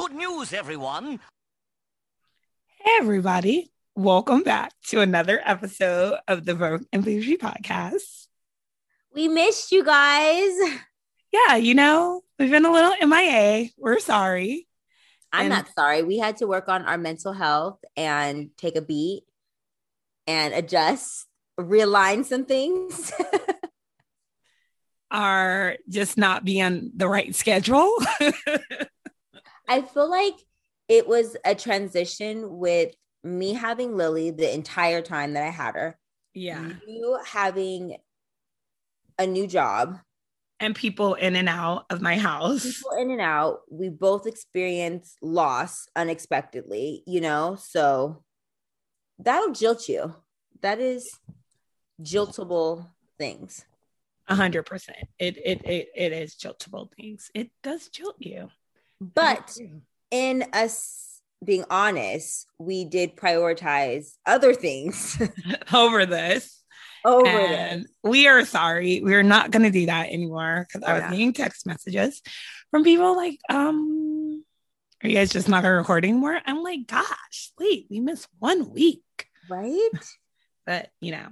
Good news, everyone. Hey, everybody. Welcome back to another episode of the Vogue and Bougie podcast. We missed you guys. Yeah, you know, we've been a little MIA. We're sorry. I'm And- not sorry. We had to work on our mental health and take a beat and adjust, realign some things. Are just not being the right schedule. I feel like it was a transition with me having Lily the entire time that I had her. yeah. You having a new job, And people in and out of my house. people in and out. We both experienced loss unexpectedly, you know? So that'll jilt you. That is jiltable things. A hundred percent. It it it it is jiltable things. It does jilt you. But in us being honest, we did prioritize other things over this. over and this. we are sorry. We're not going to do that anymore because I Oh, was yeah. getting text messages from people like, um, are you guys just not going to record anymore? I'm like, gosh, wait, we missed one week. Right? But, you know,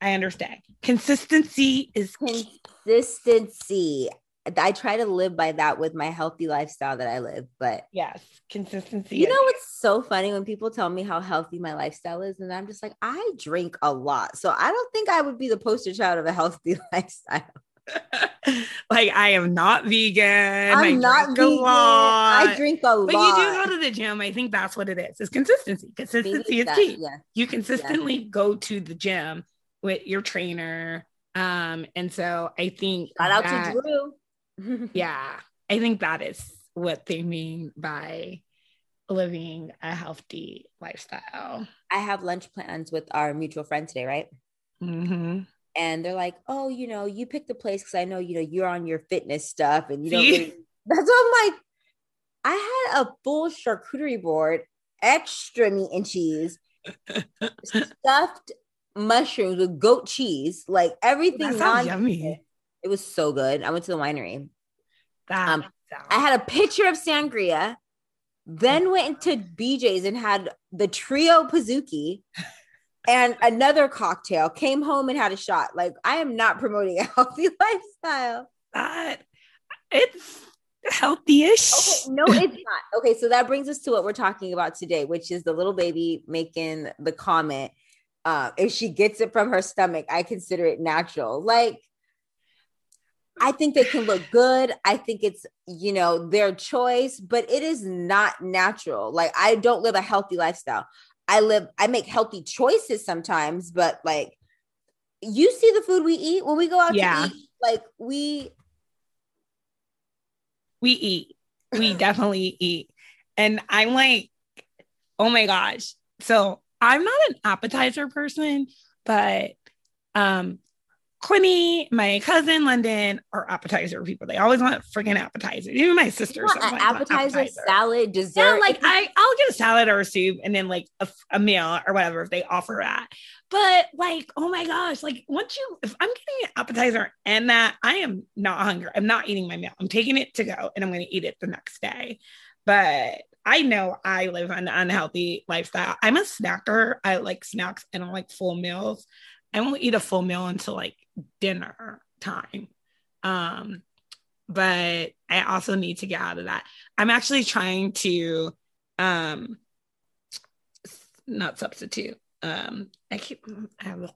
I understand. Consistency is. Consistency. I try to live by that with my healthy lifestyle that I live. But Yes, consistency. you know what's so funny when people tell me how healthy my lifestyle is? And I'm just like, I drink a lot. So I don't think I would be the poster child of a healthy lifestyle. like, I am not vegan. I I'm not drink a vegan. I drink a lot. But you do go to the gym. I think that's what it is. It's consistency. Consistency is that- key. Yeah. you consistently go to the gym with your trainer. Um, and so I think Shout out to Drew. Yeah, I think that is what they mean by living a healthy lifestyle. I have lunch plans with our mutual friend today, right? hmm and they're like, "Oh, you know, you picked the place because I know you know you're on your fitness stuff, and you don't." Really... That's what I'm like. I had a full charcuterie board, extra meat and cheese, stuffed mushrooms with goat cheese, like everything. That sounds yummy. It was so good. I went to the winery. That Um, sounds- I had a picture of sangria, then went into BJ's and had the trio Pizookie and another cocktail. Came home and had a shot. Like I am not promoting a healthy lifestyle. that it's healthy-ish. Okay, no, it's not. Okay, so that brings us to what we're talking about today, which is the little baby making the comment. Uh, if she gets it from her stomach, I consider it natural. Like, I think they can look good. I think it's, you know, their choice, but it is not natural. Like, I don't live a healthy lifestyle. I live, I make healthy choices sometimes, but like, you see the food we eat when we go out Yeah. to eat, like, we, we eat. We definitely eat. And I'm like, oh my gosh. So I'm not an appetizer person, but um Quinny, my cousin London are appetizer people. They always want freaking appetizers. Even my sister want an sometimes want appetizer, salad, dessert. Yeah, like I, I'll get a salad or a soup and then like a, a meal or whatever if they offer that. But like, oh my gosh, like once you, if I'm getting an appetizer and that, I am not hungry. I'm not eating my meal. I'm taking it to go and I'm going to eat it the next day. But I know I live an unhealthy lifestyle. I'm a snacker. I like snacks and I like full meals. I won't eat a full meal until like dinner time. Um, but I also need to get out of that. I'm actually trying to um not substitute. Um I keep I have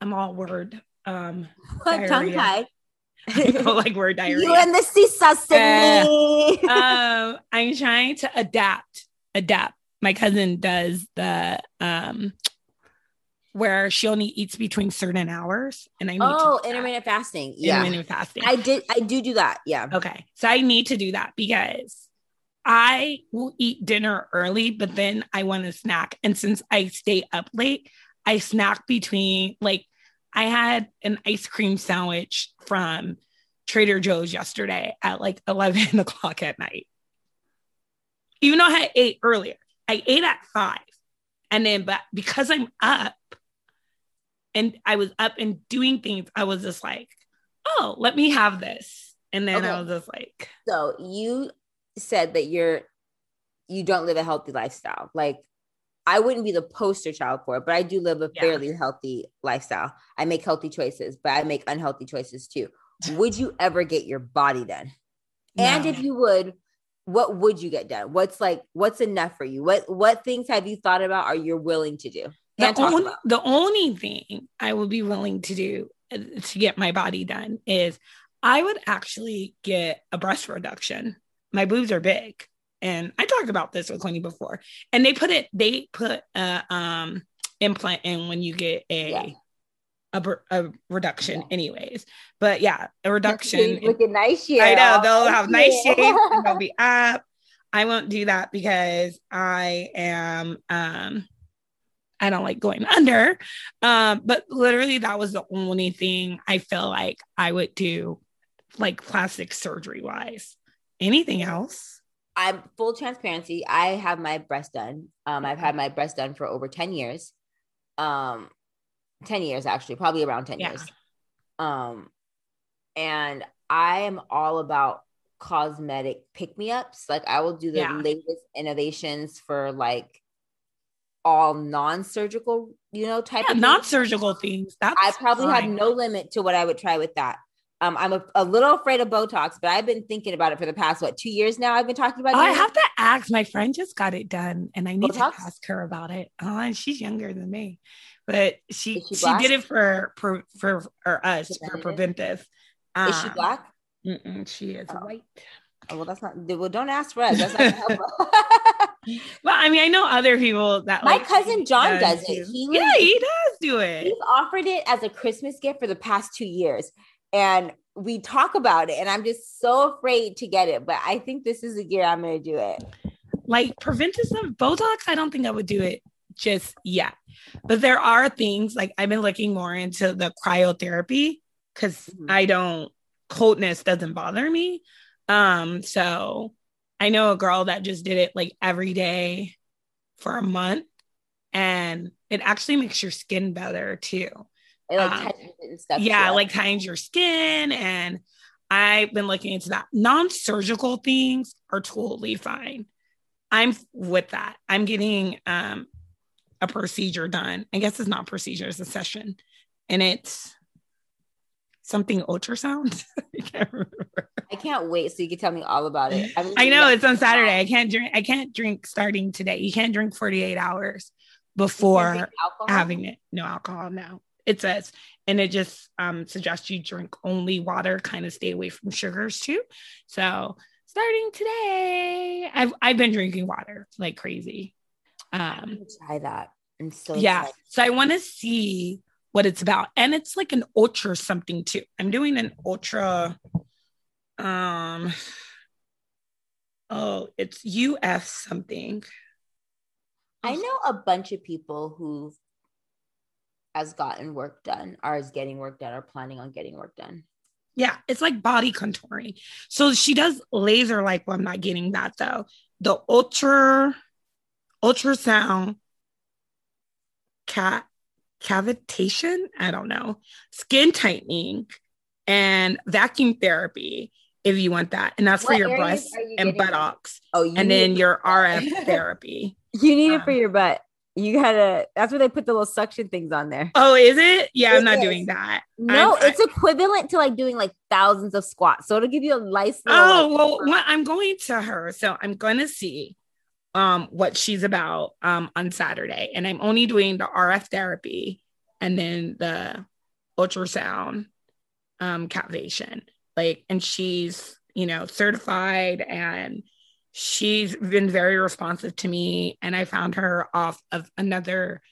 I'm all word um tongue tied? like word diarrhea. You and the sea sesame. um I'm trying to adapt adapt. My cousin does the um where she only eats between certain hours and I need oh, do that. intermittent fasting. Yeah. intermittent fasting. I did I do do that. Yeah. Okay. So I need to do that because I will eat dinner early, but then I want to snack. And since I stay up late, I snack between like I had an ice cream sandwich from Trader Joe's yesterday at like 11 o'clock at night. Even though I ate earlier, I ate at five. And then, but because I'm up and I was up and doing things, I was just like, oh, let me have this. And then I was just like, So you said that you're you don't live a healthy lifestyle. Like I wouldn't be the poster child for it, but I do live a Yeah. fairly healthy lifestyle. I make healthy choices, but I make unhealthy choices too. Would you ever get your body done? And No. if you would, what would you get done? What's like what's enough for you? What what things have you thought about are you're willing to do? The only, about? the only thing I would be willing to do uh, to get my body done is I would actually get a breast reduction. My boobs are big. And I talked about this with Queenie before. And they put it, they put a um implant in when you get a Yeah. a, a reduction, anyways. But yeah, a reduction. Looking nice here. I know they'll have nice Yeah. shape and they'll be up. I won't do that because I am um I don't like going under. Um, but literally that was the only thing I feel like I would do like plastic surgery wise. Anything else? I'm full transparency. I have my breast done. Um, I've had my breast done for over 10 years. Um, 10 years actually, probably around 10 Yeah. years. Um, and I am all about cosmetic pick me ups. Like I will do the Yeah. latest innovations for like all non-surgical, you know, type Yeah, of non-surgical things. That's I probably have no limit to what I would try with that. Um, I'm a, a little afraid of Botox, but I've been thinking about it for the past what two years now. I've been talking about. Oh, I have to ask. My friend just got it done, and I need Botox? to ask her about it. Oh, and she's younger than me, but she she she, did it for for for, for us for preventive. Is she Um, black? mm-mm, she is Oh. white. Oh, well, that's not. Well, don't ask for us. That's not gonna help. us. Well, I mean, I know other people that My like, cousin John does it. He yeah, he does do it. He's offered it as a Christmas gift for the past two years, and we talk about it. And I'm just so afraid to get it, but I think this is the year I'm going to do it. like preventive Botox, I don't think I would do it just yet. But there are things like I've been looking more into the cryotherapy because Mhm. I don't coldness doesn't bother me. Um, so I know a girl that just did it like every day for a month, and it actually makes your skin better too. It like Um, tightens it and stuff. yeah, like tightens your skin. And I've been looking into that. Non surgical things are totally fine. I'm with that. I'm getting um, a procedure done. I guess it's not procedure, it's a session. And it's something ultrasound. I can't remember. I can't wait so you can tell me all about it. I'm I know it's on Saturday. I can't drink. I can't drink starting today. You can't drink 48 hours before having it. No alcohol now. It says, and it just um, suggests you drink only water, kind of stay away from sugars too. So starting today, I've I've been drinking water like crazy. Um, try that. I'm so yeah. excited. So I want to see what it's about, and it's like an ultra something too. I'm doing an ultra. Um. Oh, it's UF something. I know a bunch of people who has gotten work done, are is getting work done, or planning on getting work done. Yeah, it's like body contouring. So she does laser like well, I'm not getting that though. The ultra ultrasound cat cavitation, I don't know, skin tightening and vacuum therapy if you want that. And that's for your breasts you and it? buttocks. Oh, you And then it your RF therapy. You need it for Um, your butt. You gotta. That's where they put the little suction things on there. Oh, is it? Yeah, I'm not is. doing that. No, I'm- I- it's equivalent to like doing like thousands of squats. So it'll give you a nice. little, Oh like, well, what, I'm going to her, so I'm going to see um what she's about um on Saturday, and I'm only doing the RF therapy and then the ultrasound um cavitation. Like, and she's you know certified and she's been very responsive to me, and I found her off of another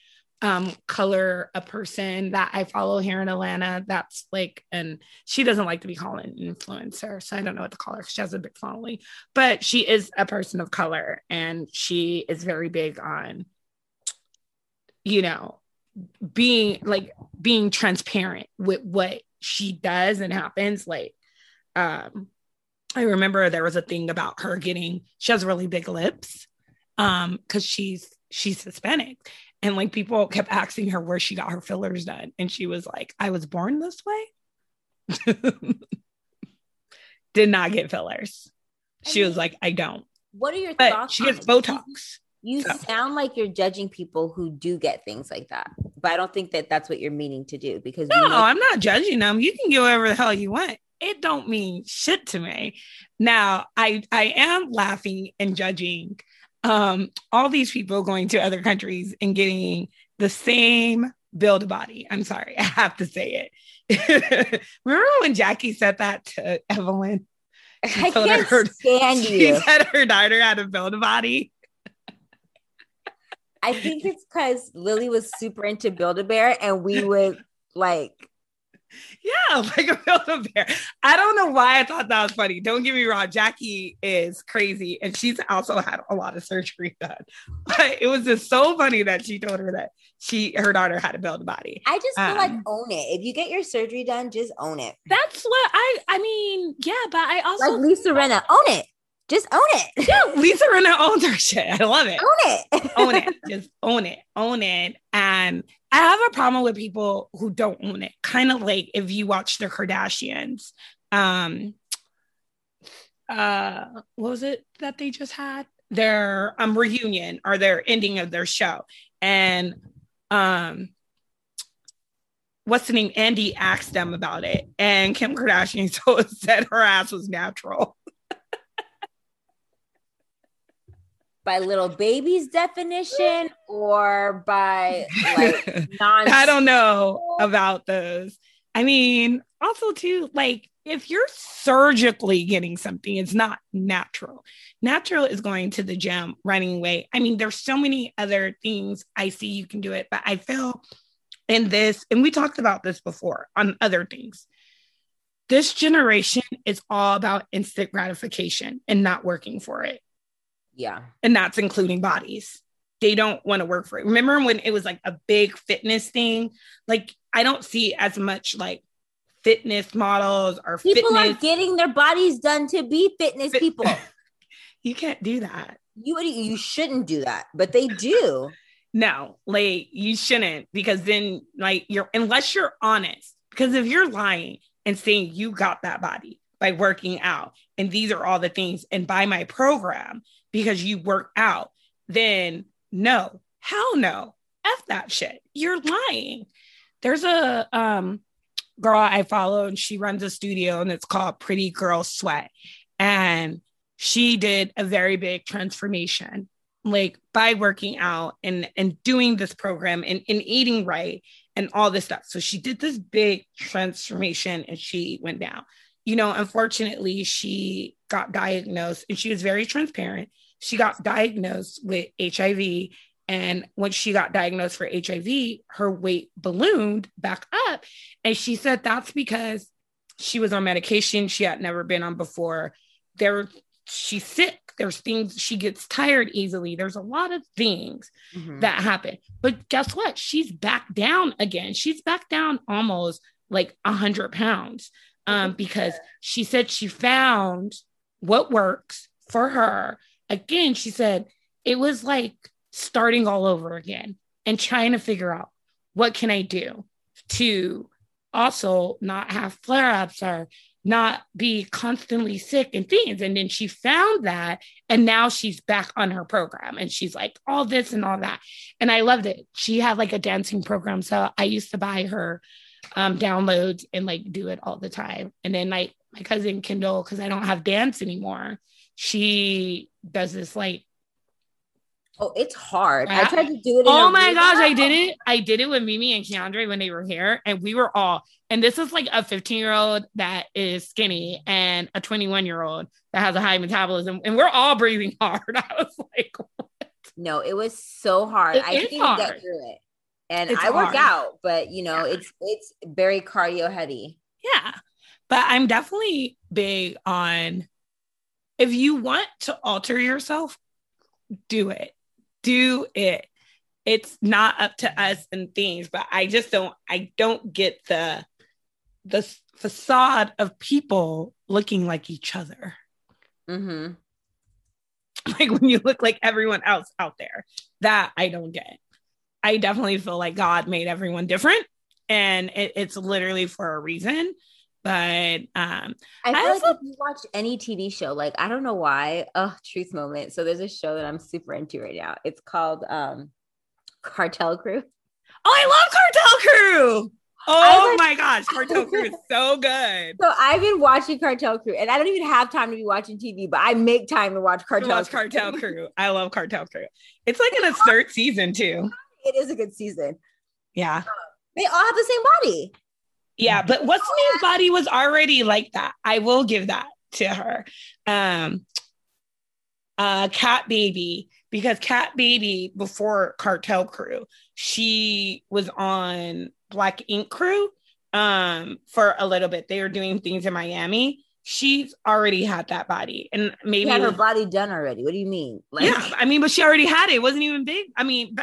um color a person that I follow here in Atlanta. That's like and she doesn't like to be called an influencer so I don't know what to call her she has a big following. But she is a person of color and she is very big on you know being like being transparent with what she does and happens. Like um I remember there was a thing about her getting she has really big lips um because she's she's Hispanic and like people kept asking her where she got her fillers done and she was like I was born this way did not get fillers she was like I don't What are your but thoughts? she gets? Botox. You So. sound like you're judging people who do get things like that, but I don't think that that's what you're meaning to do because No, know- I'm not judging them. You can get whatever the hell you want. It don't mean shit to me. Now, I I am laughing and judging um all these people going to other countries and getting the same build a body. I'm sorry, I have to say it. Remember when Jackie said that to Evelyn? I told can't her- stand She you. said her daughter had a build a body. I think it's because Lily was super into Build a Bear, and we would like. Yeah, like a build a bear. I don't know why I thought that was funny. Don't get me wrong, Jackie is crazy, and she's also had a lot of surgery done. But it was just so funny that she told her that she her daughter had to build a body. I just feel like Um, own it. If you get your surgery done, just own it. That's what I I mean, yeah, but I also Like Lisa Rinna, own it. Just own it. yeah, Lisa Rinna owns her shit. I love it. Own it. own it. Just own it. Own it. And I have a problem with people who don't own it. Kind of like if you watch the Kardashians. Um uh what was it that they just had? Their um reunion or their ending of their show. And um what's the name? Andy asked them about it. And Kim Kardashian so said her ass was natural. By little baby's definition or by like non I don't know about those. I mean, also too, like if you're surgically getting something, it's not natural. Natural is going to the gym, running weight. I mean, there's so many other things I see you can do it, but I feel in this, and we talked about this before on other things. This generation is all about instant gratification and not working for it yeah and that's including bodies. They don't want to work for it. Remember when it was like a big fitness thing? Like I don't see as much like fitness models or people are getting their bodies done to be fitness Fit- people you can't do that. you you shouldn't do that but they do No, like you shouldn't because then like you're unless you're honest. Because if you're lying and saying you got that body by working out and these are all the things and by my program because you work out, then no, hell no. F that shit. You're lying. There's a um girl I follow and she runs a studio and it's called Pretty Girl Sweat. And she did a very big transformation like by working out and and doing this program and, and eating right and all this stuff. So she did this big transformation and she went down. You know, unfortunately, she got diagnosed and she was very transparent. She got diagnosed with HIV. And when she got diagnosed for HIV, her weight ballooned back up. And she said that's because she was on medication she had never been on before. There, she's sick. There's things she gets tired easily. There's a lot of things Mhm. that happen. But guess what? She's back down again. She's back down almost like a hundred pounds. Um, because she said she found what works for her. Again, she said it was like starting all over again and trying to figure out what can I do to also not have flare-ups or not be constantly sick and things. And then she found that and now she's back on her program and she's like all this and all that. And i loved it. She had like a dancing program. So i used to buy her um downloads and like do it all the time. And then like my cousin kendall because i don't have dance anymore she does this like oh it's hard i Yeah. tried to do it in oh my room. gosh i did it i did it with mimi and keandre when they were here and we were all and this is like a 15 year old that is skinny and a 21 year old that has a high metabolism and we're all breathing hard i was like no it was so hard It i didn't hard. get through it and It's i work hard. out but you know Yeah. it's it's very cardio heavy Yeah. But I'm definitely big on if you want to alter yourself, do it. Do it. It's not up to us and things, but I just don't I don't get the the facade of people looking like each other. hmm Like when you look like everyone else out there. That I don't get. I definitely feel like God made everyone different and it, it's literally for a reason. But um, I feel I like if you watch any TV show, like I don't know why. Oh, truth moment. So there's a show that I'm super into right now. It's called um Cartel Crew. oh, I love Cartel Crew. Oh like- my gosh, Cartel Crew is so good. So I've been watching Cartel Crew, and I don't even have time to be watching TV, but I make time to watch Cartel. love Crew. Cartel Crew. I love Cartel Crew. It's like in its third season too. It is a good season. Yeah. They all have the same body. Yeah, but what's name's body was already like that. I will give that to her. Um uh Cat Baby, because Cat Baby before Cartel Crew, she was on Black Ink Crew um for a little bit. They were doing things in Miami. She's already had that body. And She maybe had her body done already. What do you mean? Like, yeah, I mean, but she already had it. It wasn't even big. I mean,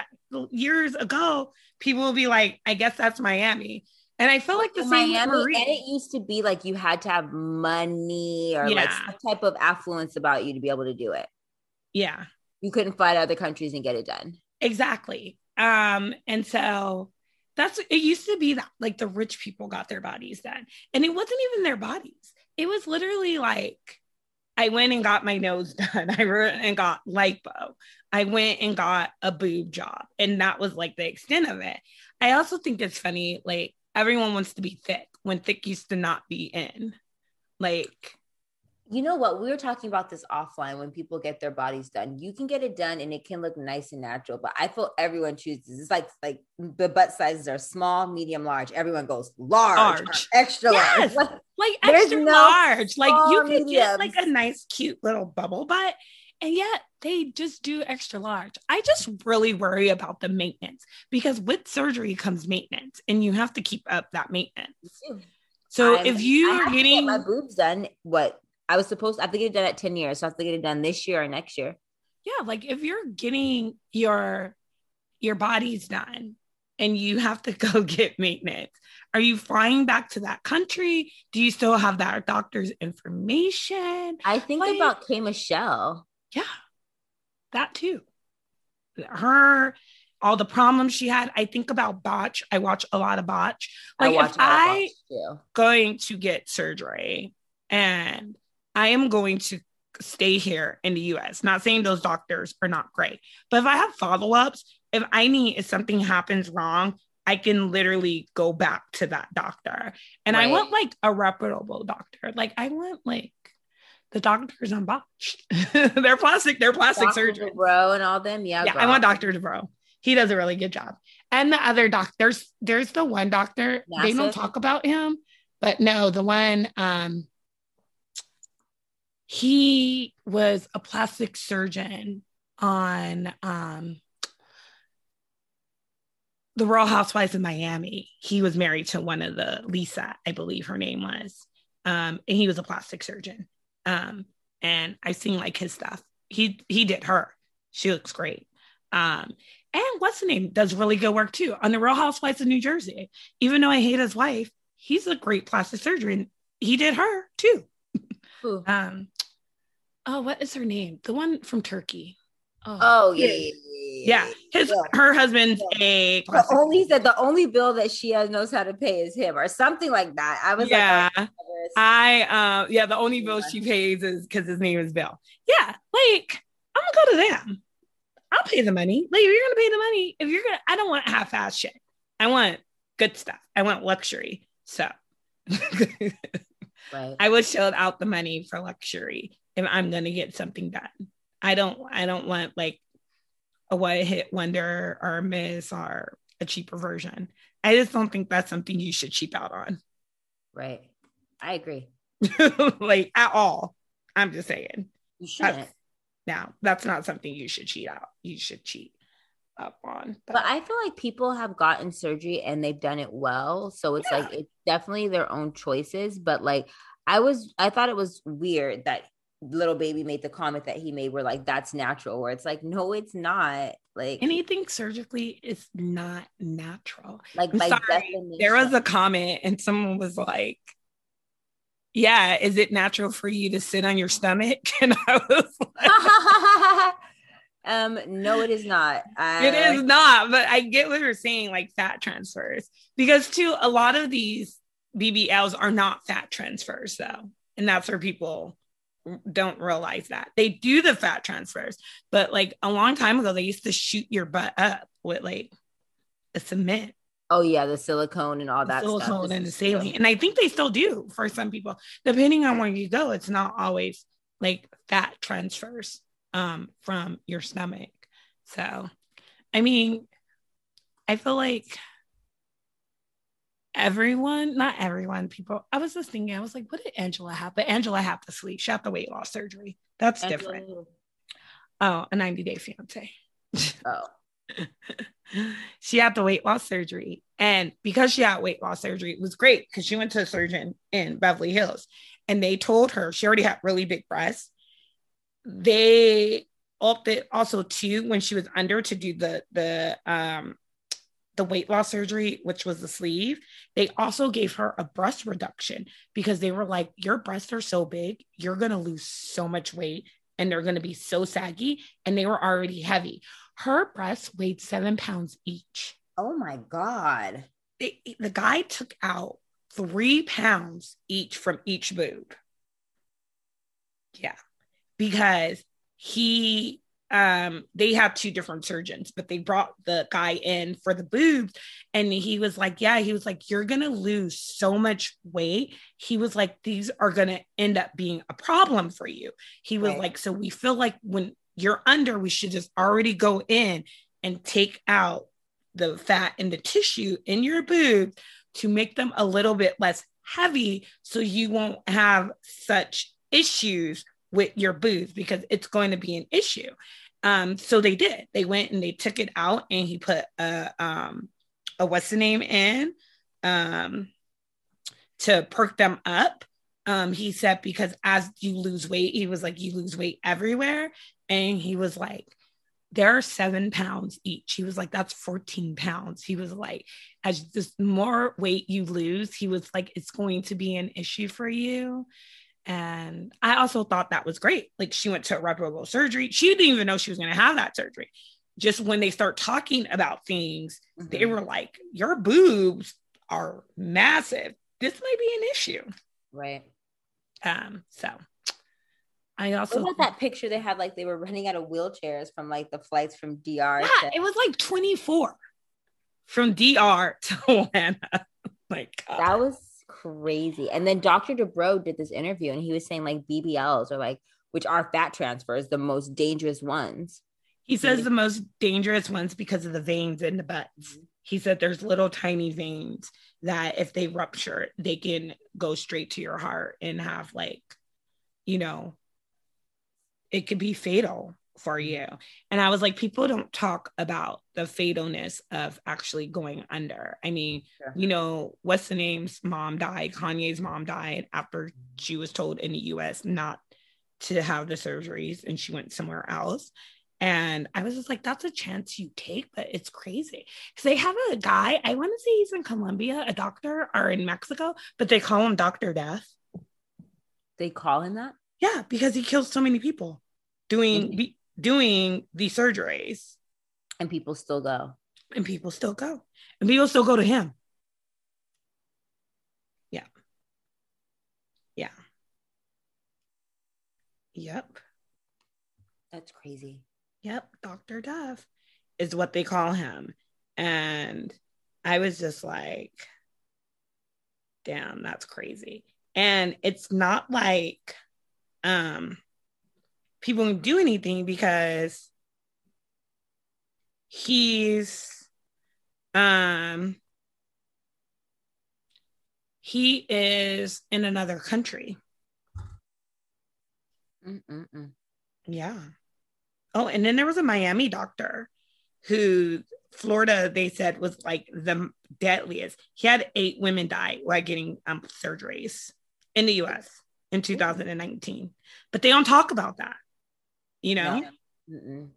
years ago, people will be like, I guess that's Miami. And I feel like the in same Miami, and it used to be like you had to have money or like Yeah. some type of affluence about you to be able to do it. yeah, You couldn't fly to other countries and get it done. exactly. Um, and so that's it used to be that like the rich people got their bodies done. And it wasn't even their bodies. It was literally like I went and got my nose done. I went and got lipo. I went and got a boob job. And that was like the extent of it. I also think it's funny, like everyone wants to be thick when thick used to not be in. Like, You know what? We were talking about this offline when people get their bodies done. You can get it done and it can look nice and natural, but I feel everyone chooses. It's like like the butt sizes are small, medium, large. Everyone goes large, Large. extra Yes. large. like There's extra no large. Like you can could get like a nice, cute little bubble butt, and yet they just do extra large. I just really worry about the maintenance because with surgery comes maintenance, and you have to keep up that maintenance. So I'm- if you are to get getting my boobs done, what I was supposed I have to get it done at 10 years. So I have to get it done this year or next year. yeah, like if you're getting your your body's done and you have to go get maintenance, are you flying back to that country? Do you still have that doctor's information? I think Like- about K Michelle. Yeah, that too. Her, all the problems she had. I think about Botch. I watch a lot of Botch. Like watch if a lot of I going to get surgery and I am going to stay here in the US. Not saying those doctors are not great, but if I have follow ups, if I need, if something happens wrong, I can literally go back to that doctor. And I want like a reputable doctor. Like I want like the doctors on Botch. they're plastic, they're plastic Dr. surgeons. Bro and all them. Yeah. Yeah, I want Dr. Dubrow. He does a really good job. And the other doctors, there's the one doctor, they don't talk about him, but no, the one um he was a plastic surgeon on um the Real Housewives of Miami. He was married to one of the Lisa, I believe her name was. Um, and he was a plastic surgeon. Um, and I've seen like his stuff. He he did her. She looks great. Um, and what's the name does really good work too on the Real Housewives of New Jersey. Even though I hate his wife, he's a great plastic surgeon. He did her too. Um, oh, what is her name? The one from Turkey. Oh yeah, yeah, yeah. His Yeah. her husband's a The only said the only bill that she has knows how to pay is him or something like that. I was yeah. like, oh, I uh yeah, the only bill she pays is because his name is Bill. Yeah, like I'm gonna go to them. I'll pay the money. Like if you're gonna pay the money, if you're gonna I don't want half-ass shit. I want good stuff. I want luxury. So right. I would shell out the money for luxury if I'm gonna get something done. I don't I don't want like a one hit wonder or a miss or a cheaper version. I just don't think that's something you should cheap out on. right. I agree. like at all. I'm just saying. You shouldn't. Now, that's not something you should cheat out. You should cheat up on. But I feel like people have gotten surgery and they've done it well. So it's like it's definitely their own choices. But like I was I thought it was weird that little baby made the comment that he made where like that's natural, where it's like, no, it's not. Like anything surgically is not natural. like I'm by sorry. definition. There was a comment, and someone was like, Yeah, is it natural for you to sit on your stomach? And I was like, um, no, it is not. I, It is not, but I get what you're saying, like fat transfers, because too, a lot of these BBLs are not fat transfers though. And that's where people don't realize that. They do the fat transfers, but like a long time ago, they used to shoot your butt up with like a cement. Oh yeah, the silicone and all that silicone stuff. and the saline. And I think they still do for some people. Depending on where you go, it's not always like fat transfers um from your stomach. So I mean, I feel like everyone, not everyone, people. I was just thinking, I was like, what did Angela have? But Angela had the sleep. She had the weight loss surgery. That's Angela. different. Oh, a 90 day fiance. Oh. she had the weight loss surgery. And because she had weight loss surgery, it was great because she went to a surgeon in Beverly Hills and they told her she already had really big breasts. They opted also too when she was under to do the the um the weight loss surgery, which was the sleeve, they also gave her a breast reduction because they were like, Your breasts are so big, you're going to lose so much weight and they're going to be so saggy. And they were already heavy. Her breasts weighed seven pounds each. Oh my God. They, the guy took out three pounds each from each boob. Yeah. Because he um they have two different surgeons but they brought the guy in for the boobs and he was like yeah he was like you're gonna lose so much weight he was like these are gonna end up being a problem for you he was right. like so we feel like when you're under we should just already go in and take out the fat and the tissue in your boobs to make them a little bit less heavy so you won't have such issues with your boobs because it's going to be an issue. Um, so they did. They went and they took it out, and he put a um, a what's the name in um, to perk them up. Um, he said because as you lose weight, he was like you lose weight everywhere, and he was like there are seven pounds each. He was like, that's 14 pounds. He was like, as the more weight you lose, he was like, it's going to be an issue for you. And I also thought that was great. Like she went to irreparable surgery. She didn't even know she was going to have that surgery. Just when they start talking about things, mm-hmm. they were like, Your boobs are massive. This might be an issue. Right. Um, so I also what about that picture they had like they were running out of wheelchairs from like the flights from DR. Yeah, to- it was like 24 from DR to Atlanta. like that was crazy. And then Dr. Dubrow did this interview and he was saying like BBLs are like, which are fat transfers, the most dangerous ones. He says the most dangerous ones because of the veins in the butts. Mm-hmm. He said there's little tiny veins that if they rupture, they can go straight to your heart and have like, you know, it could be fatal for mm-hmm. you. And I was like, people don't talk about the fatalness of actually going under. I mean, yeah. you know, what's the name's mom died? Kanye's mom died after mm-hmm. she was told in the US not to have the surgeries and she went somewhere else. And I was just like, that's a chance you take, but it's crazy. Because they have a guy, I want to say he's in Colombia, a doctor, or in Mexico, but they call him Dr. Death. They call him that? Yeah, because he kills so many people doing doing the surgeries. And people still go. And people still go. And people still go to him. Yeah. Yeah. Yep. That's crazy. Yep. Dr. Duff is what they call him. And I was just like, damn, that's crazy. And it's not like, um, people can do anything because he's um he is in another country. Mm-mm-mm. Yeah. Oh, and then there was a Miami doctor who Florida they said was like the deadliest. He had eight women die while getting um surgeries in the US in 2019. But they don't talk about that you know? No.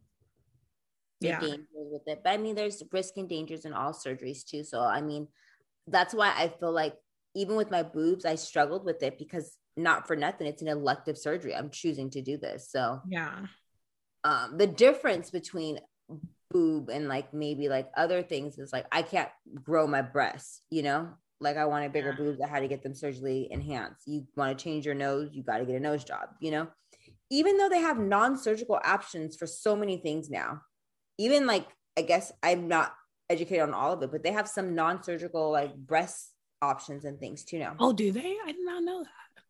yeah. dangerous with it. But i mean there's risk and dangers in all surgeries too. So i mean that's why i feel like even with my boobs i struggled with it because not for nothing it's an elective surgery. I'm choosing to do this so. Yeah um the difference between boob and like maybe like other things is like i can't grow my breasts you know like I wanted bigger boobs, I had to get them surgically enhanced. You want to change your nose, you got to get a nose job, you know? Even though they have non-surgical options for so many things now. Even like I guess I'm not educated on all of it, but they have some non-surgical like breast options and things too now. Oh, do they? I did not know that.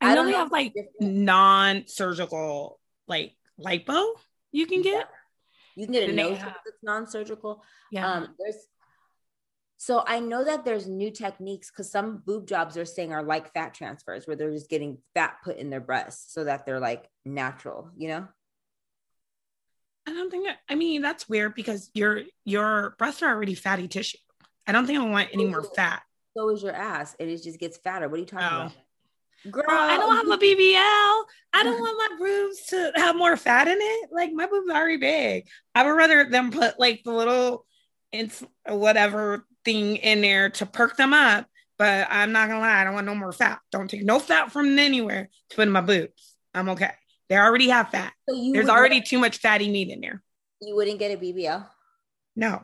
I, I know they have like non-surgical like lipo you can get. Yeah. You can get a nose that's non-surgical. Yeah. Um, there's so I know that there's new techniques because some boob jobs are saying are like fat transfers where they're just getting fat put in their breasts so that they're like natural, you know? I don't think that, I mean that's weird because your your breasts are already fatty tissue. I don't think I want any more fat. So is your ass. It is just gets fatter. What are you talking oh. about? Girl, I don't have a BBL. I don't want my boobs to have more fat in it. Like my boobs are already big. I would rather them put like the little ins whatever thing in there to perk them up. But I'm not gonna lie, I don't want no more fat. Don't take no fat from anywhere to put in my boobs. I'm okay. They already have fat. So There's already too much fatty meat in there. You wouldn't get a BBL? No.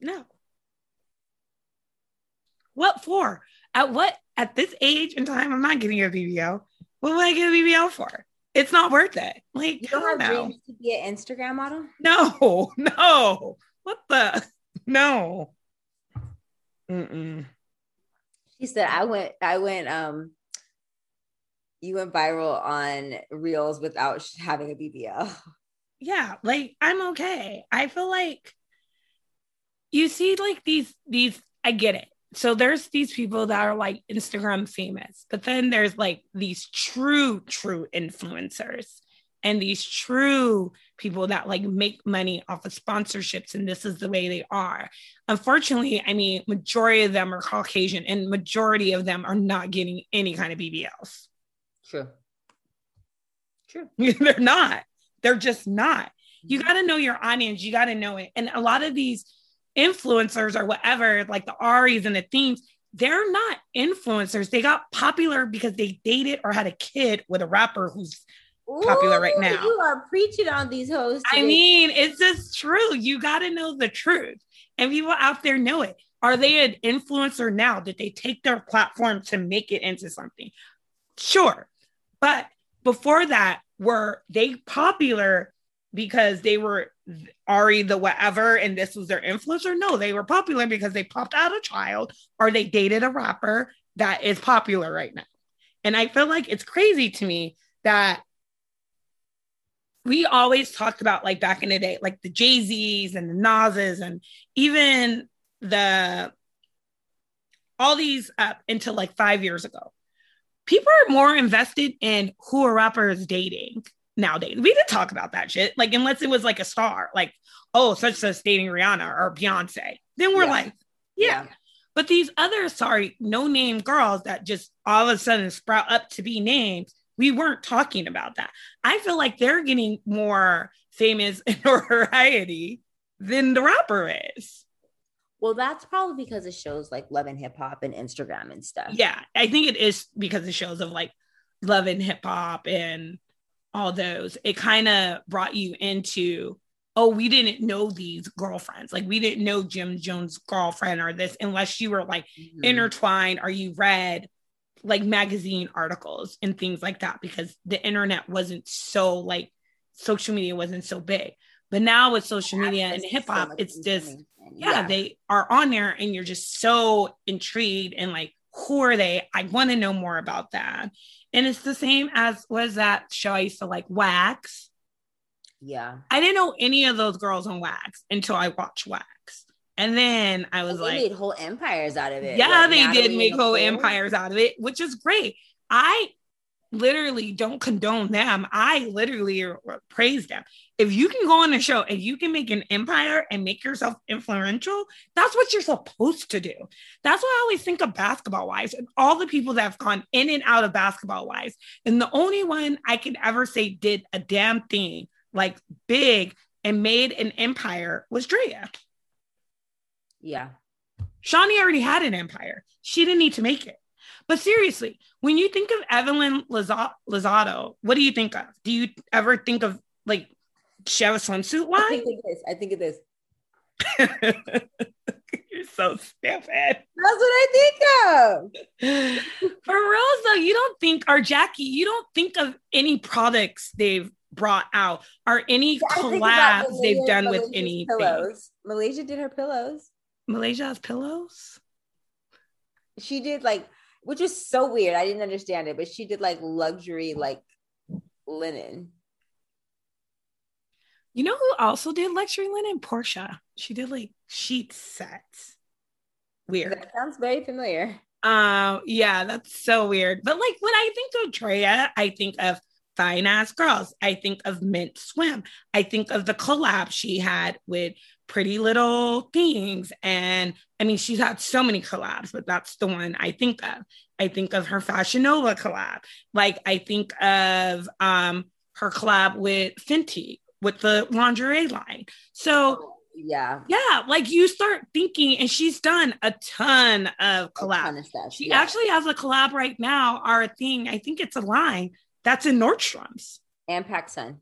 No. What for? At what at this age and time, I'm not getting a BBL. What would I get a BBL for? It's not worth it. Like, you don't have dreams to be an Instagram model? No, no. What the? No. Mm-mm. She said, "I went. I went. Um, you went viral on Reels without having a BBL." Yeah, like I'm okay. I feel like you see, like these these. I get it so there's these people that are like Instagram famous, but then there's like these true, true influencers and these true people that like make money off of sponsorships and this is the way they are. Unfortunately i mean majority of them are caucasian and majority of them are not getting any kind of bbls true. True. They're not. They're just not. You mm-hmm. got to know your audience. You got to know it. And a lot of these influencers or whatever, like the Aries and the themes, they're not influencers. They got popular because they dated or had a kid with a rapper who's Ooh, popular right now. You are preaching on these hosts. I mean, it's just true. You got to know the truth. And people out there know it. Are they an influencer now? Did they take their platform to make it into something? Sure. But before that, were they popular because they were Ari the whatever and this was their influencer. No, they were popular because they popped out a child or they dated a rapper that is popular right now. And I feel like it's crazy to me that we always talked about like back in the day, like the Jay Z's and the Nas's and even the all these up until like five years ago. People are more invested in who a rapper is dating nowadays. We didn't talk about that shit. Like, unless it was like a star, like, oh, such as dating Rihanna or Beyonce. Then we're yeah. like, yeah. yeah. But these other, sorry, no name girls that just all of a sudden sprout up to be names, we weren't talking about that. I feel like they're getting more famous in notoriety than the rapper is. Well, that's probably because it shows like Love and Hip Hop and Instagram and stuff. Yeah, I think it is because it shows of like Love and Hip Hop and all those, it kind of brought you into, oh, we didn't know these girlfriends. Like we didn't know Jim Jones' girlfriend or this unless you were like mm-hmm. intertwined or you read like magazine articles and things like that because the internet wasn't so like social media wasn't so big. But now with social media and hip hop, so it's just yeah, yeah, they are on there and you're just so intrigued and like, who are they? I want to know more about that. And it's the same as was that show I used to like Wax. Yeah. I didn't know any of those girls on Wax until I watched Wax. And then I was like, they like, made whole empires out of it. Yeah, like, they did make whole empires out of it, which is great. I literally don't condone them. I literally praise them. If you can go on a show and you can make an empire and make yourself influential, that's what you're supposed to do. That's what I always think of basketball wives and all the people that have gone in and out of basketball wives. And the only one I can ever say did a damn thing like big and made an empire was Draya. Yeah. Shaunie already had an empire. She didn't need to make it. But seriously, when you think of Evelyn Lozado, what do you think of? Do you ever think of like she have a swimsuit line? I think it is. I think it is. You're so stupid. That's what I think of. For real though, you don't think, or Jackie, you don't think of any products they've brought out or any Yeah, collabs they've done with Malaysia's anything. pillows. Malaysia did her pillows. Malaysia has pillows. She did like, which is so weird. I didn't understand it, but she did like luxury like linen. You know who also did luxury linen? Portia. She did like sheet sets. Weird. That sounds very familiar. Um, yeah, that's so weird. But like when I think of Draya, I think of fine ass girls. I think of Mint Swim. I think of the collab she had with Pretty Little Things. And I mean, she's had so many collabs, but that's the one I think of. I think of her Fashion Nova collab. Like I think of um her collab with Fenty with the lingerie line. So Yeah. yeah, like you start thinking, and she's done a ton of collabs. of stuff. She yeah. actually has a collab right now, or a thing. I think it's a line that's in Nordstrom's and PacSun.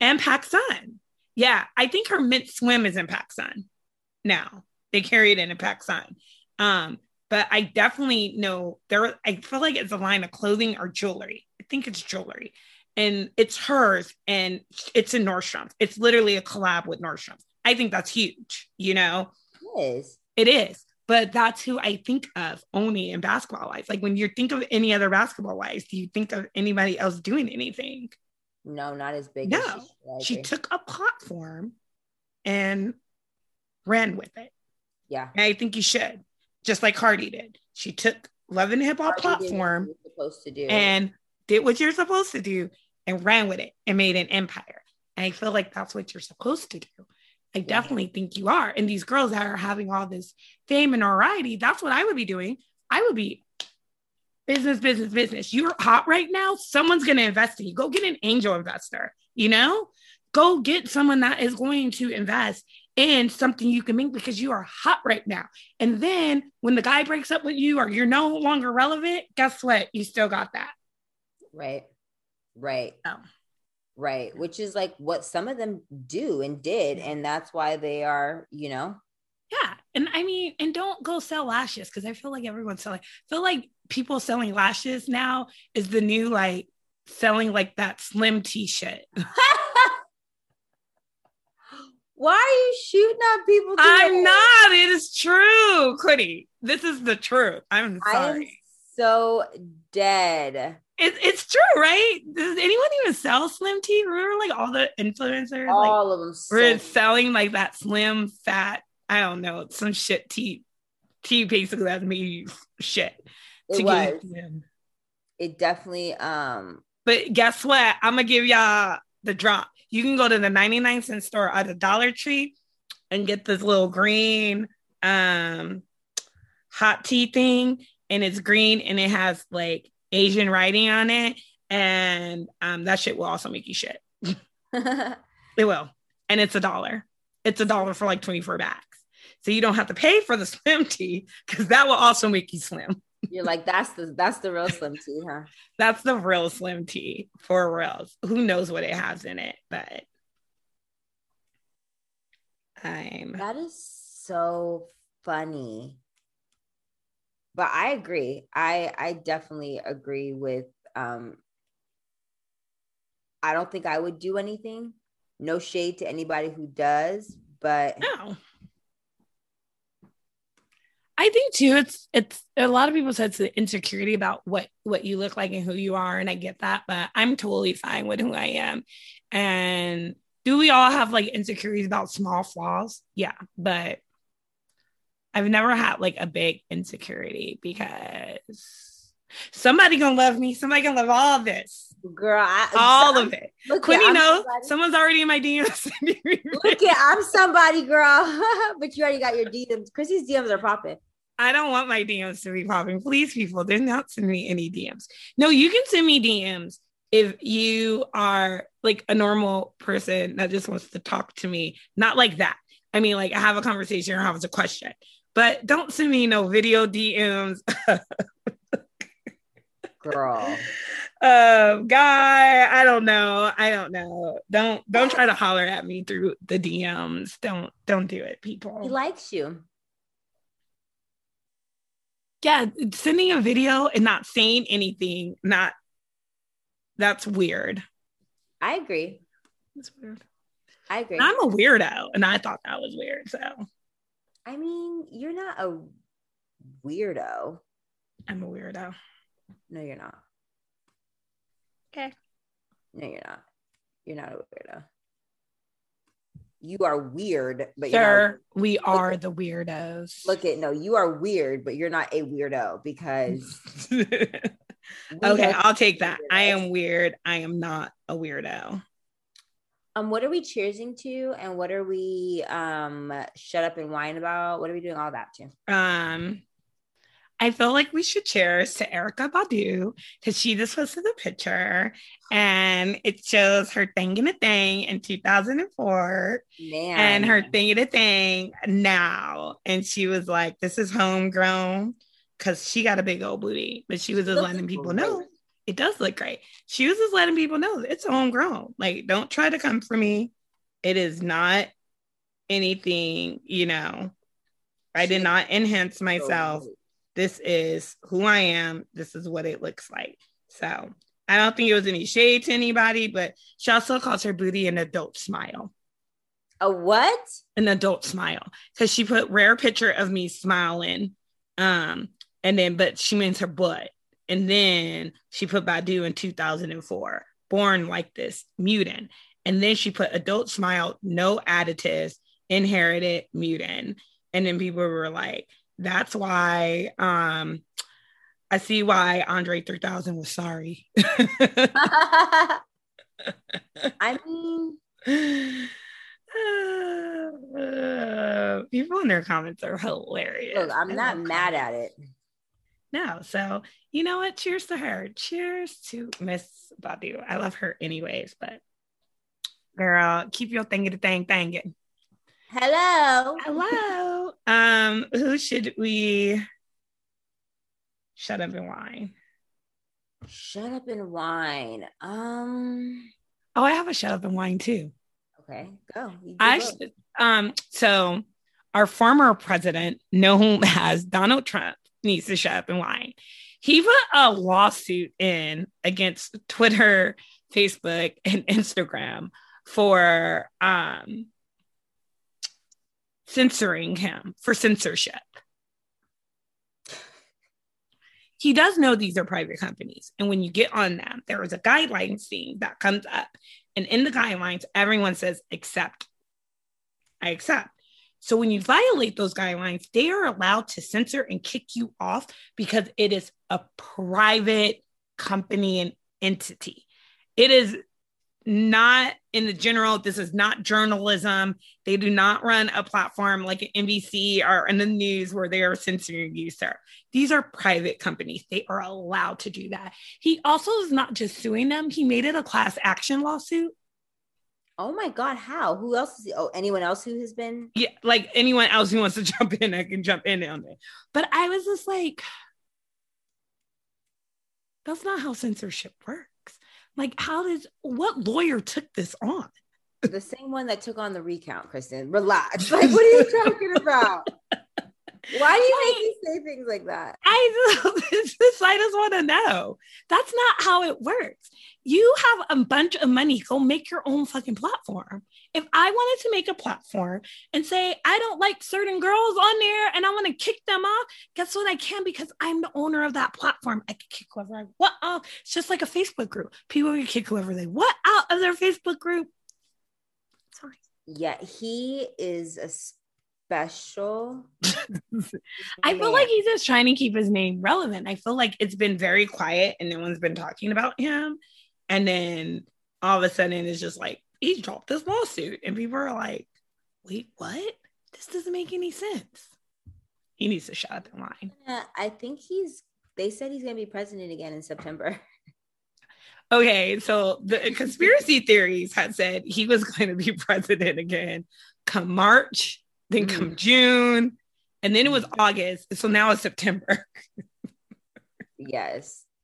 and PacSun. Yeah, I think her Mint Swim is in PacSun now. They carry it in a PacSun. Um, but I definitely know there. I feel like it's a line of clothing or jewelry. I think it's jewelry, and it's hers, and it's in Nordstrom's. It's literally a collab with Nordstrom's. I think that's huge. You know, Yes. it is. But that's who I think of only in basketball wise. Like when you think of any other basketball wise, do you think of anybody else doing anything? No, not as big. No. as she, She took a platform and ran with it. Yeah. And I think you should, just like Cardi did. She took Love and Hip Hop platform supposed to do. and did what you're supposed to do and ran with it and made an empire. And I feel like that's what you're supposed to do. I definitely think you are. And these girls that are having all this fame and notoriety, that's what I would be doing. I would be business, business, business. You're hot right now. Someone's going to invest in you. Go get an angel investor, you know? Go get someone that is going to invest in something you can make because you are hot right now. And then when the guy breaks up with you or you're no longer relevant, guess what? You still got that. right. Right. Oh. Right. Which is like what some of them do and did. And that's why they are, you know, Yeah. And I mean, and don't go sell lashes because I feel like everyone's selling. I feel like people selling lashes now is the new like selling like that slim t shit. why are you shooting at people? I'm not. It is true, Quitty. This is the truth. I'm sorry. I am sorry. so dead. It, it's true, right? Does anyone even sell slim tea? Remember, like all the influencers, like All of them. were So, selling like that slim, fat. I don't know, some shit tea. Tea basically that's me shit. it to was. get slim. It definitely. Um. But guess what? I'm gonna give y'all the drop. You can go to the 99 cent store at the Dollar Tree and get this little green um hot tea thing, and it's green and it has like Asian writing on it, and um that shit will also make you shit. It will, and it's a dollar. It's a dollar for like 24 bags, so you don't have to pay for the slim tea because that will also make you slim. You're like that's the that's the real slim tea, huh? That's the real slim tea for reals. Who knows what it has in it, but I'm That is so funny. But I agree. I I definitely agree with um I don't think I would do anything. No shade to anybody who does, but no. I think too. It's it's a lot of people said it's the insecurity about what what you look like and who you are, and I get that. But I'm totally fine with who I am. And do we all have like insecurities about small flaws? Yeah, but I've never had like a big insecurity because somebody gonna love me. Somebody gonna love all of this, girl, I, all of it. Look, Quinny knows someone's already in my DMs. Look at I'm somebody, girl. but you already got your DMs. Chrissy's DMs are popping. I don't want my DMs to be popping. Please, people, do not send me any DMs. No, you can send me DMs if you are like a normal person that just wants to talk to me. Not like that. I mean, like I have a conversation or have a question, but don't send me no video DMs. Girl. uh guy i don't know i don't know don't don't try to holler at me through the dms don't don't do it people. He likes you. Yeah, sending a video and not saying anything, not that's weird. I agree. That's weird. I agree. I'm a weirdo, and I thought that was weird. So I mean, you're not a weirdo. I'm a weirdo. No, you're not. Okay. No, you're not. You're not a weirdo. You are weird, but you're not, we are the weirdos. look at no, you are weird, but you're not a weirdo because okay, we have- I'll take that. I am weird. I am not a weirdo. um what are we cheersing to and what are we um shut up and whine about? What are we doing all that to? Um, I feel like we should cheers to Erykah Badu because she just posted a picture and it shows her thing in a thing in 2004 Man. and her thing in a thing now. And she was like, This is homegrown because she got a big old booty, but she was just letting people know it does look great. She was just letting people know it's homegrown. Like, don't try to come for me. It is not anything, you know. I did not enhance myself. This is who I am. This is what it looks like. So I don't think it was any shade to anybody, but she also calls her booty an adult smile. A what? An adult smile. Because she put rare picture of me smiling. Um, and then but she means her butt. And then she put Badu in 2004, born like this, mutant. And then she put adult smile, no additives, inherited mutant. And then people were like, that's why um I see why Andre 3000 was sorry. I mean, Uh, people in their comments are hilarious. look, I'm not mad comments. at it. No, so you know what? Cheers to her. Cheers to Miss Badu. I love her anyways, but girl, keep your thing to thing thangin'. Hello. Hello. Um, who should we shut up and whine? Shut up and whine. Um. Oh, I have a shut up and whine too. Okay, go. You I both. should, um so our former president known as Donald Trump needs to shut up and whine. He put a lawsuit in against Twitter, Facebook, and Instagram for um censoring him for censorship. He does know these are private companies. And when you get on them, there is a guidelines thing that comes up. And in the guidelines, everyone says accept. I accept. So when you violate those guidelines, they are allowed to censor and kick you off because it is a private company and entity. It is not in the general, this is not journalism. They do not run a platform like an NBC or in the news where they are censoring you, sir. These are private companies. They are allowed to do that. He also is not just suing them, he made it a class action lawsuit. Oh my God, how? Who else is? Oh, anyone else who has been? yeah, like anyone else who wants to jump in, I can jump in on it. But I was just like, that's not how censorship works. Like, how did what lawyer took this on? The same one that took on the recount, Kristen. Relax. Like, what are you talking about? Why do you make me say things like that? I just, just I just want to know. That's not how it works. You have a bunch of money. Go make your own fucking platform. If I wanted to make a platform and say I don't like certain girls on there and I want to kick them off, guess what? I can because I'm the owner of that platform. I can kick whoever I want off. It's just like a Facebook group. People can kick whoever they want out of their Facebook group. Sorry. Yeah, he is a special. I feel like he's just trying to keep his name relevant. I feel like it's been very quiet and no one's been talking about him. And then all of a sudden it's just like he dropped this lawsuit and people are like, wait, what? This doesn't make any sense. He needs to shut up and. Yeah, I think he's. They said he's gonna be president again in September. Okay, so the conspiracy theories had said he was going to be president again come March, then come June, and then it was August. So now it's September. Yes.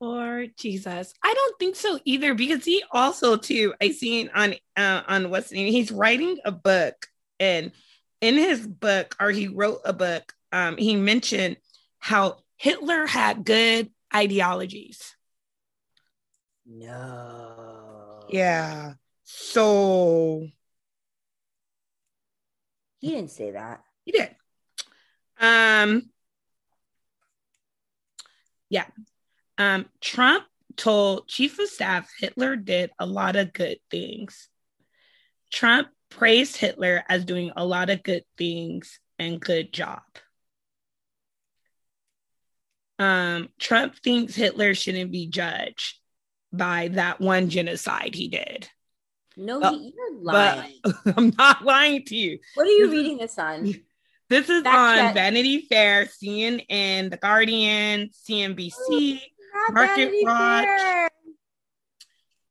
Lord Jesus, I don't think so either because he also too I seen on uh, on what's name he's writing a book and in his book or he wrote a book um, he mentioned how Hitler had good ideologies. No. Yeah. So He didn't say that. he did. Um yeah. Um Trump told Chief of Staff Hitler did a lot of good things. Trump praised Hitler as doing a lot of good things and good job. Um, Trump thinks Hitler shouldn't be judged by that one genocide he did. No, Uh, you're But lying. I'm not lying to you. what are you this reading this on? This is Fact on check. Vanity Fair, CNN, The Guardian, CNBC. Not Market Watch. Fair.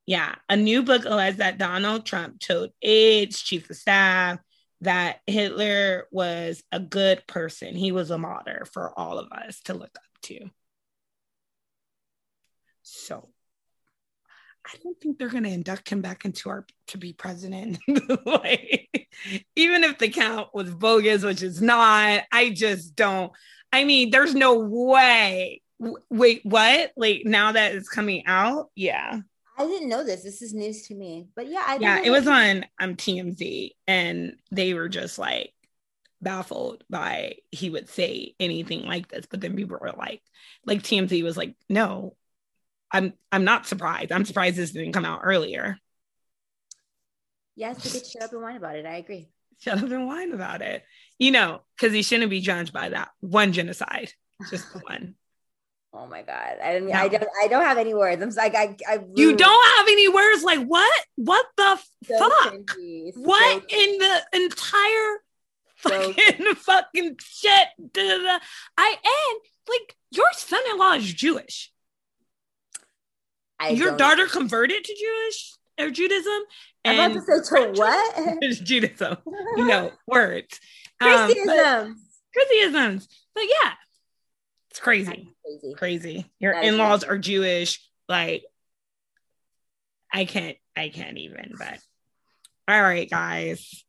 Yeah, a new book alleges that Donald Trump told aides, chief of staff, that Hitler was a good person. He was a martyr for all of us to look up to. So I don't think they're going to induct him back into our to be president. like, even if the count was bogus, which is not, I just don't. I mean, there's no way. W- Wait, what? Like now that it's coming out? Yeah. I didn't know this. This is news to me. But yeah, I yeah, it was on um TMZ, and they were just like baffled by he would say anything like this. But then people were like, like TMZ was like, no, I'm I'm not surprised. I'm surprised this didn't come out earlier. Yes, we could shut up and whine about it. I agree. Shut up and whine about it. You know, because he shouldn't be judged by that one genocide, just one. Oh my god. I didn't No. I don't I don't have any words. I'm like I I You don't have any words like what? What the so fuck? cringy, What cringy. in the entire So- fucking fucking shit? I and like your son-in-law is Jewish. I your daughter converted to Jewish or Judaism, I'm about to say to what? Judaism. You know words. Um, Christianisms. But yeah, it's crazy, Crazy. crazy. Your in-laws are Jewish. Like, I can't, I can't even. But all right, guys.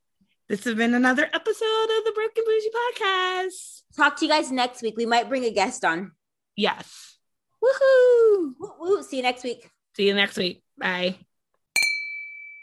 This has been another episode of the Broken Bougie Podcast. Talk to you guys next week. We might bring a guest on. Yes. Woohoo. Woo, woo. See you next week. See you next week. Bye.